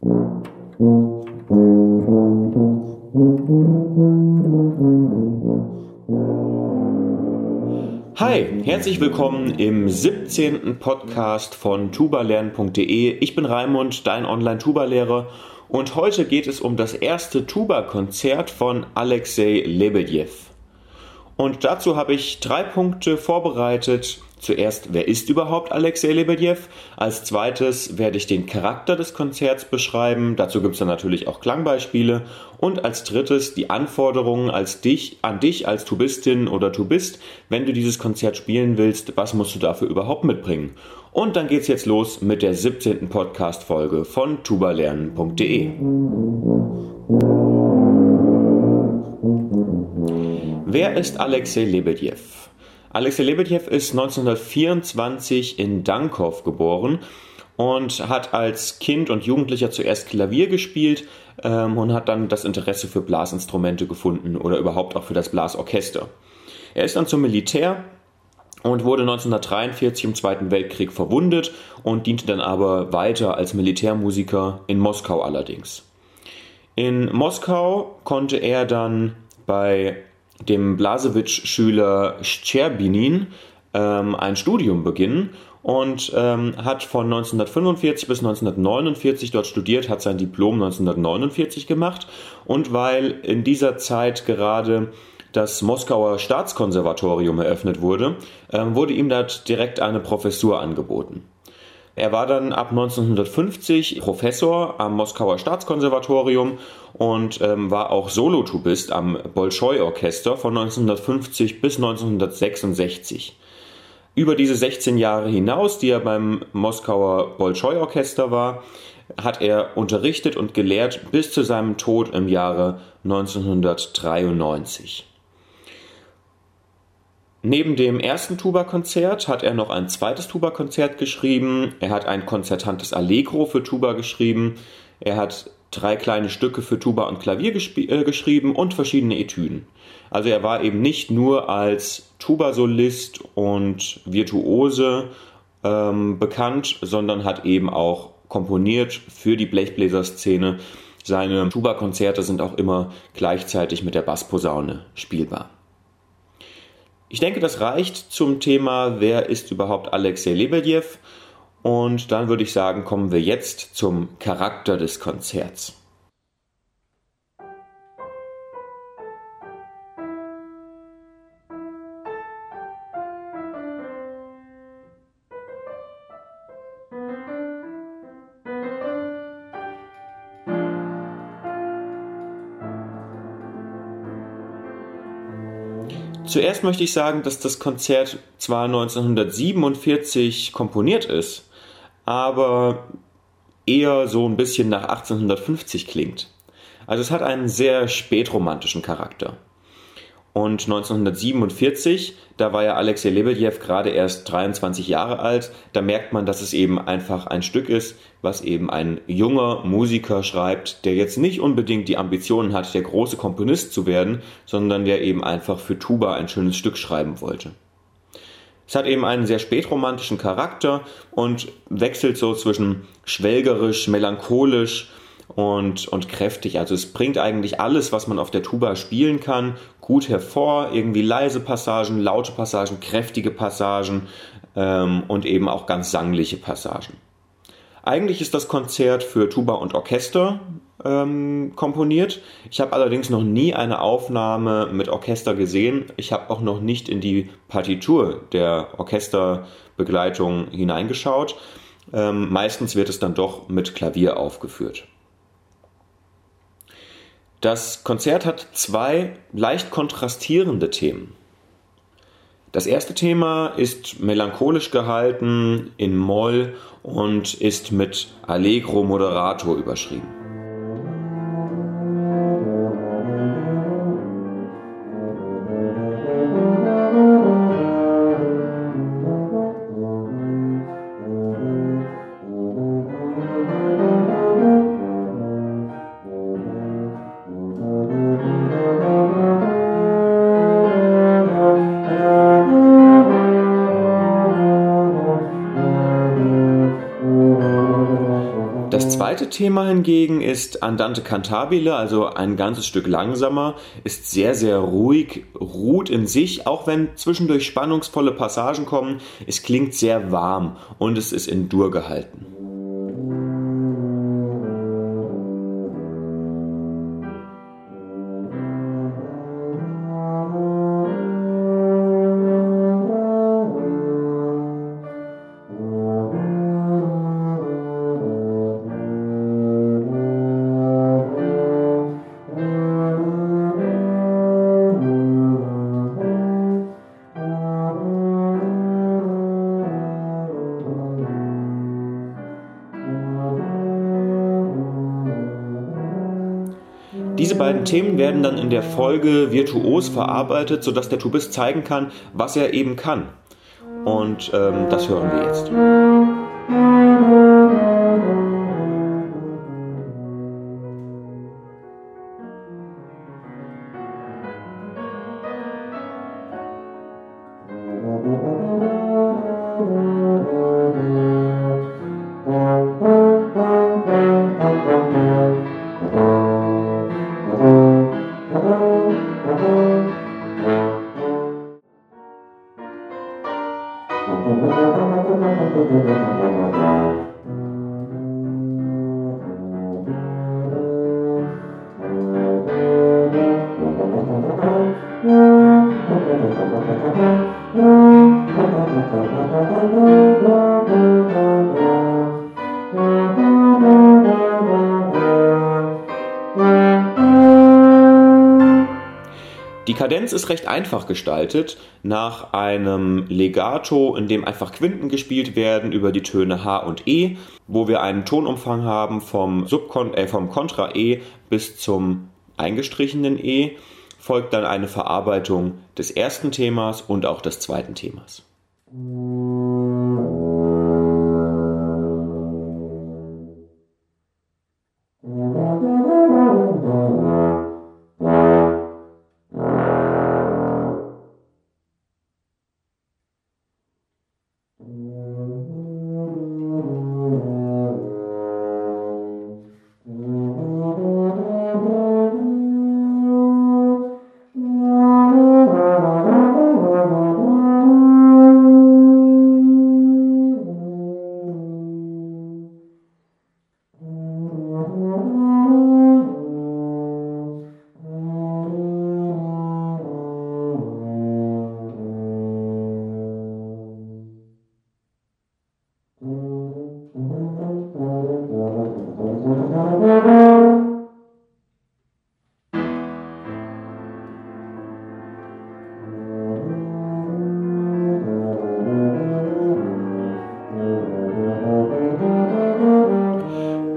Hi, herzlich willkommen im 17. Podcast von tubalernen.de. Ich bin Raimund, dein Online-Tuba-Lehrer und heute geht es um das erste Tuba-Konzert von Alexei Lebedev. Und dazu habe ich drei Punkte vorbereitet, Zuerst, wer ist überhaupt Alexei Lebedev? Als zweites werde ich den Charakter des Konzerts beschreiben. Dazu gibt es dann natürlich auch Klangbeispiele. Und als drittes die Anforderungen als dich, an dich als Tubistin oder Tubist, wenn du dieses Konzert spielen willst, was musst du dafür überhaupt mitbringen? Und dann geht's jetzt los mit der 17. Podcast-Folge von tubalernen.de. Wer ist Alexei Lebedev? Alexei Lebedev ist 1924 in Dankow geboren und hat als Kind und Jugendlicher zuerst Klavier gespielt ähm, und hat dann das Interesse für Blasinstrumente gefunden oder überhaupt auch für das Blasorchester. Er ist dann zum Militär und wurde 1943 im Zweiten Weltkrieg verwundet und diente dann aber weiter als Militärmusiker in Moskau allerdings. In Moskau konnte er dann bei dem Blasewitsch-Schüler Scherbinin ähm, ein Studium beginnen und ähm, hat von 1945 bis 1949 dort studiert, hat sein Diplom 1949 gemacht und weil in dieser Zeit gerade das Moskauer Staatskonservatorium eröffnet wurde, ähm, wurde ihm dort direkt eine Professur angeboten. Er war dann ab 1950 Professor am Moskauer Staatskonservatorium und ähm, war auch Solotubist am Bolschoi-Orchester von 1950 bis 1966. Über diese 16 Jahre hinaus, die er beim Moskauer Bolschoi-Orchester war, hat er unterrichtet und gelehrt bis zu seinem Tod im Jahre 1993. Neben dem ersten Tuba-Konzert hat er noch ein zweites Tuba-Konzert geschrieben. Er hat ein konzertantes Allegro für Tuba geschrieben. Er hat drei kleine Stücke für Tuba und Klavier äh, geschrieben und verschiedene Etüden. Also er war eben nicht nur als Tuba-Solist und Virtuose ähm, bekannt, sondern hat eben auch komponiert für die Blechbläserszene. Seine Tuba-Konzerte sind auch immer gleichzeitig mit der Bassposaune spielbar. Ich denke, das reicht zum Thema, wer ist überhaupt Alexei Lebedev? Und dann würde ich sagen, kommen wir jetzt zum Charakter des Konzerts. Zuerst möchte ich sagen, dass das Konzert zwar 1947 komponiert ist, aber eher so ein bisschen nach 1850 klingt. Also es hat einen sehr spätromantischen Charakter. Und 1947, da war ja Alexei Lebedev gerade erst 23 Jahre alt, da merkt man, dass es eben einfach ein Stück ist, was eben ein junger Musiker schreibt, der jetzt nicht unbedingt die Ambitionen hat, der große Komponist zu werden, sondern der eben einfach für Tuba ein schönes Stück schreiben wollte. Es hat eben einen sehr spätromantischen Charakter und wechselt so zwischen schwelgerisch, melancholisch und, und kräftig. Also es bringt eigentlich alles, was man auf der Tuba spielen kann, gut hervor. Irgendwie leise Passagen, laute Passagen, kräftige Passagen ähm, und eben auch ganz sangliche Passagen. Eigentlich ist das Konzert für Tuba und Orchester ähm, komponiert. Ich habe allerdings noch nie eine Aufnahme mit Orchester gesehen. Ich habe auch noch nicht in die Partitur der Orchesterbegleitung hineingeschaut. Ähm, meistens wird es dann doch mit Klavier aufgeführt. Das Konzert hat zwei leicht kontrastierende Themen. Das erste Thema ist melancholisch gehalten in Moll und ist mit Allegro Moderato überschrieben. Zweite Thema hingegen ist Andante cantabile, also ein ganzes Stück langsamer, ist sehr, sehr ruhig, ruht in sich, auch wenn zwischendurch spannungsvolle Passagen kommen. Es klingt sehr warm und es ist in Dur gehalten. Beiden Themen werden dann in der Folge virtuos verarbeitet, sodass der Tubist zeigen kann, was er eben kann. Und ähm, das hören wir jetzt. Kadenz ist recht einfach gestaltet, nach einem Legato, in dem einfach Quinten gespielt werden über die Töne H und E, wo wir einen Tonumfang haben vom, Subkon äh, vom Kontra E bis zum eingestrichenen E, folgt dann eine Verarbeitung des ersten Themas und auch des zweiten Themas. Mm-hmm.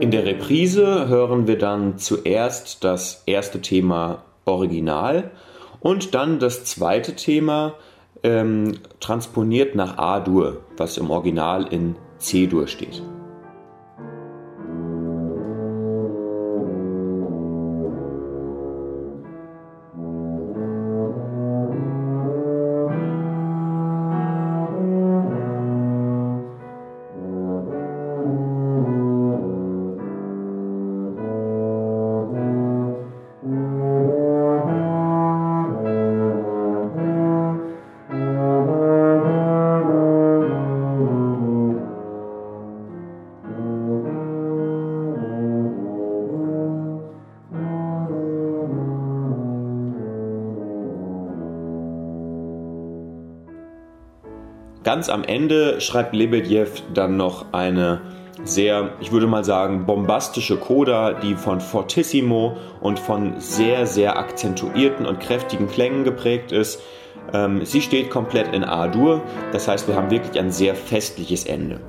In der Reprise hören wir dann zuerst das erste Thema Original und dann das zweite Thema ähm, transponiert nach A-Dur, was im Original in C-Dur steht. Ganz am Ende schreibt Lebedjew dann noch eine sehr, ich würde mal sagen, bombastische Coda, die von Fortissimo und von sehr, sehr akzentuierten und kräftigen Klängen geprägt ist. Ähm, sie steht komplett in A-Dur, das heißt, wir haben wirklich ein sehr festliches Ende.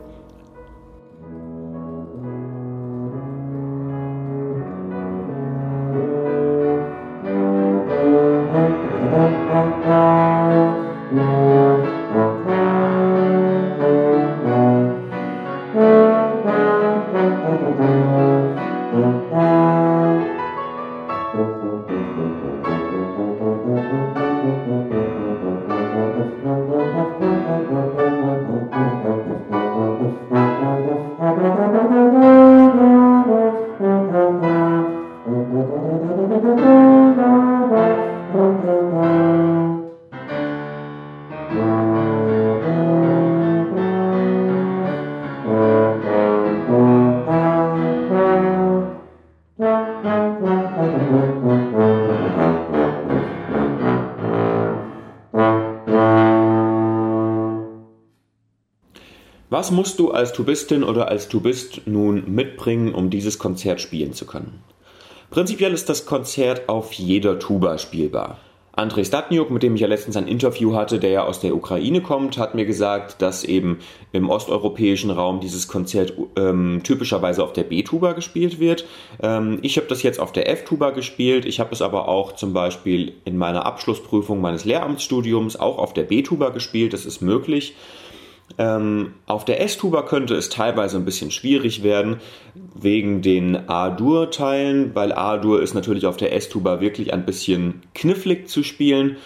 Was musst du als Tubistin oder als Tubist nun mitbringen, um dieses Konzert spielen zu können? Prinzipiell ist das Konzert auf jeder Tuba spielbar. Andrei Statniuk, mit dem ich ja letztens ein Interview hatte, der ja aus der Ukraine kommt, hat mir gesagt, dass eben im osteuropäischen Raum dieses Konzert ähm, typischerweise auf der B-Tuba gespielt wird. Ähm, ich habe das jetzt auf der F-Tuba gespielt. Ich habe es aber auch zum Beispiel in meiner Abschlussprüfung meines Lehramtsstudiums auch auf der B-Tuba gespielt. Das ist möglich. Ähm, auf der S-Tuba könnte es teilweise ein bisschen schwierig werden, wegen den A-Dur-Teilen, weil A-Dur ist natürlich auf der S-Tuba wirklich ein bisschen knifflig zu spielen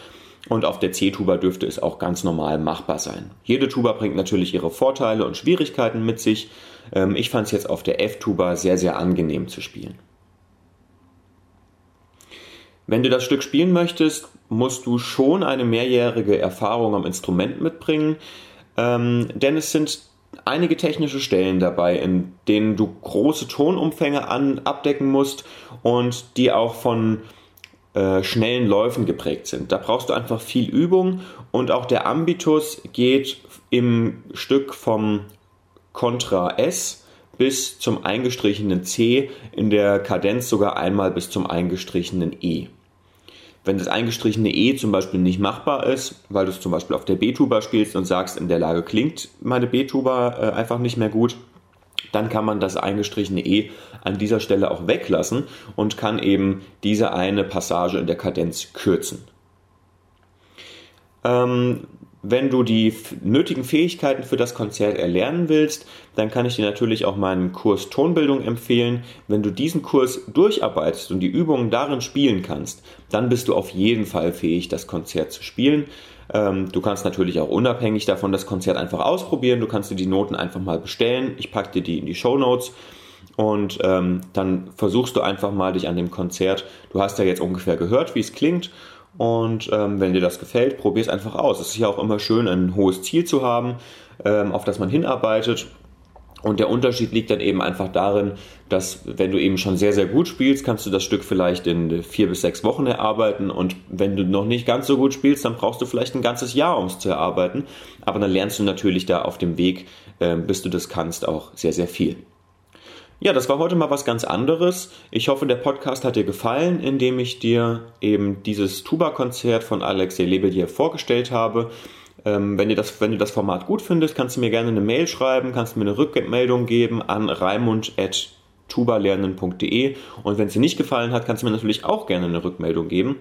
und auf der C-Tuba dürfte es auch ganz normal machbar sein. Jede Tuba bringt natürlich ihre Vorteile und Schwierigkeiten mit sich. Ähm, ich fand es jetzt auf der F-Tuba sehr, sehr angenehm zu spielen. Wenn du das Stück spielen möchtest, musst du schon eine mehrjährige Erfahrung am Instrument mitbringen. Ähm, denn es sind einige technische Stellen dabei, in denen du große Tonumfänge an, abdecken musst und die auch von äh, schnellen Läufen geprägt sind. Da brauchst du einfach viel Übung und auch der Ambitus geht im Stück vom Contra S bis zum eingestrichenen C, in der Kadenz sogar einmal bis zum eingestrichenen E. Wenn das eingestrichene E zum Beispiel nicht machbar ist, weil du es zum Beispiel auf der B-Tuba spielst und sagst, in der Lage klingt meine B-Tuba äh, einfach nicht mehr gut, dann kann man das eingestrichene E an dieser Stelle auch weglassen und kann eben diese eine Passage in der Kadenz kürzen. Ähm, wenn du die nötigen Fähigkeiten für das Konzert erlernen willst, dann kann ich dir natürlich auch meinen Kurs Tonbildung empfehlen. Wenn du diesen Kurs durcharbeitest und die Übungen darin spielen kannst, dann bist du auf jeden Fall fähig, das Konzert zu spielen. Ähm, du kannst natürlich auch unabhängig davon das Konzert einfach ausprobieren. Du kannst dir die Noten einfach mal bestellen. Ich packe dir die in die Show Notes. Und ähm, dann versuchst du einfach mal dich an dem Konzert. Du hast ja jetzt ungefähr gehört, wie es klingt. Und ähm, wenn dir das gefällt, probier es einfach aus. Es ist ja auch immer schön, ein hohes Ziel zu haben, ähm, auf das man hinarbeitet. Und der Unterschied liegt dann eben einfach darin, dass wenn du eben schon sehr, sehr gut spielst, kannst du das Stück vielleicht in vier bis sechs Wochen erarbeiten. Und wenn du noch nicht ganz so gut spielst, dann brauchst du vielleicht ein ganzes Jahr, um es zu erarbeiten. Aber dann lernst du natürlich da auf dem Weg, äh, bis du das kannst, auch sehr, sehr viel. Ja, das war heute mal was ganz anderes. Ich hoffe, der Podcast hat dir gefallen, indem ich dir eben dieses Tuba-Konzert von Alexei Lebedev vorgestellt habe. Ähm, wenn, du das, wenn du das Format gut findest, kannst du mir gerne eine Mail schreiben, kannst du mir eine Rückmeldung geben an raimund.tubalernen.de und wenn es dir nicht gefallen hat, kannst du mir natürlich auch gerne eine Rückmeldung geben.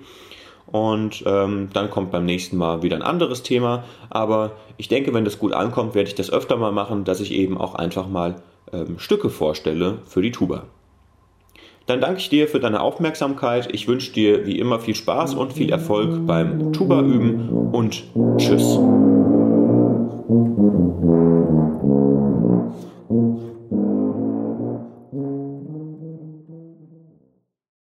Und ähm, dann kommt beim nächsten Mal wieder ein anderes Thema. Aber ich denke, wenn das gut ankommt, werde ich das öfter mal machen, dass ich eben auch einfach mal ähm, Stücke vorstelle für die Tuba. Dann danke ich dir für deine Aufmerksamkeit. Ich wünsche dir wie immer viel Spaß und viel Erfolg beim Tuba üben und tschüss.